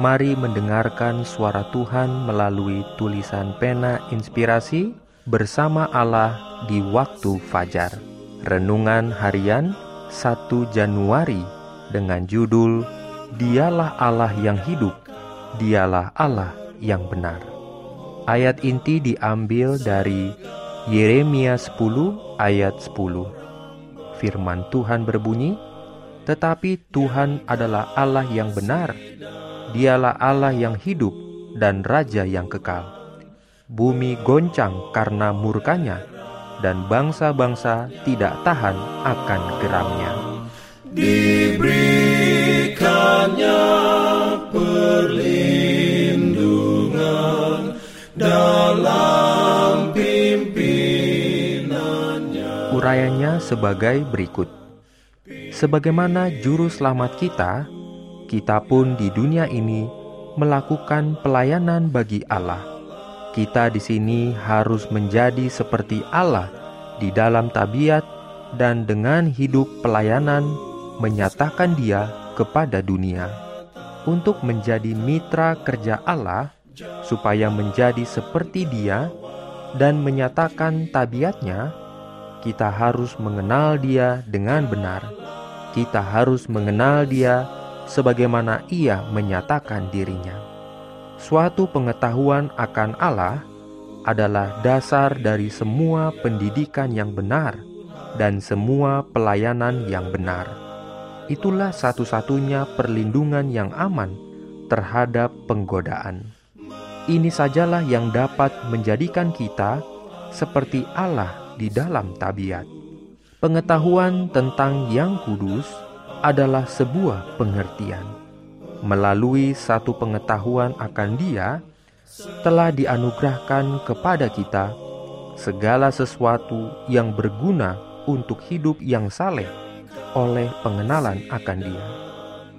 Mari mendengarkan suara Tuhan melalui tulisan pena inspirasi bersama Allah di waktu fajar. Renungan harian 1 Januari dengan judul Dialah Allah yang hidup, Dialah Allah yang benar. Ayat inti diambil dari Yeremia 10 ayat 10. Firman Tuhan berbunyi, "Tetapi Tuhan adalah Allah yang benar, Dialah Allah yang hidup dan Raja yang kekal. Bumi goncang karena murkanya, dan bangsa-bangsa tidak tahan akan geramnya. Diberikannya perlindungan dalam pimpinannya. Urayanya sebagai berikut. Sebagaimana juru selamat kita, kita pun di dunia ini melakukan pelayanan bagi Allah. Kita di sini harus menjadi seperti Allah di dalam tabiat dan dengan hidup pelayanan menyatakan Dia kepada dunia. Untuk menjadi mitra kerja Allah, supaya menjadi seperti Dia dan menyatakan tabiatnya, kita harus mengenal Dia dengan benar. Kita harus mengenal Dia sebagaimana ia menyatakan dirinya. Suatu pengetahuan akan Allah adalah dasar dari semua pendidikan yang benar dan semua pelayanan yang benar. Itulah satu-satunya perlindungan yang aman terhadap penggodaan. Ini sajalah yang dapat menjadikan kita seperti Allah di dalam tabiat. Pengetahuan tentang Yang Kudus adalah sebuah pengertian. Melalui satu pengetahuan akan Dia, telah dianugerahkan kepada kita segala sesuatu yang berguna untuk hidup yang saleh oleh pengenalan akan Dia.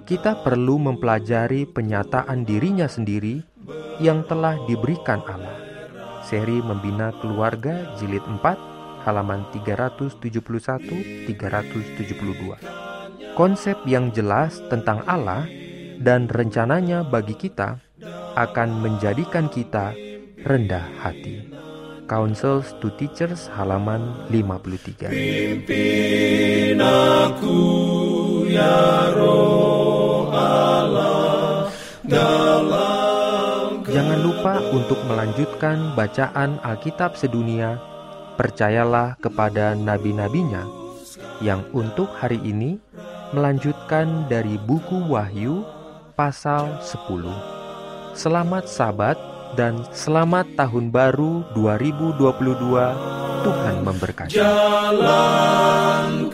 Kita perlu mempelajari penyataan dirinya sendiri yang telah diberikan Allah. Seri Membina Keluarga Jilid 4 halaman 371 372 konsep yang jelas tentang Allah dan rencananya bagi kita akan menjadikan kita rendah hati. Councils to Teachers halaman 53. Pimpin aku ya roh Allah dalam Jangan lupa untuk melanjutkan bacaan Alkitab sedunia. Percayalah kepada nabi-nabinya yang untuk hari ini melanjutkan dari buku Wahyu pasal 10. Selamat Sabat dan selamat tahun baru 2022. Tuhan memberkati. Jalan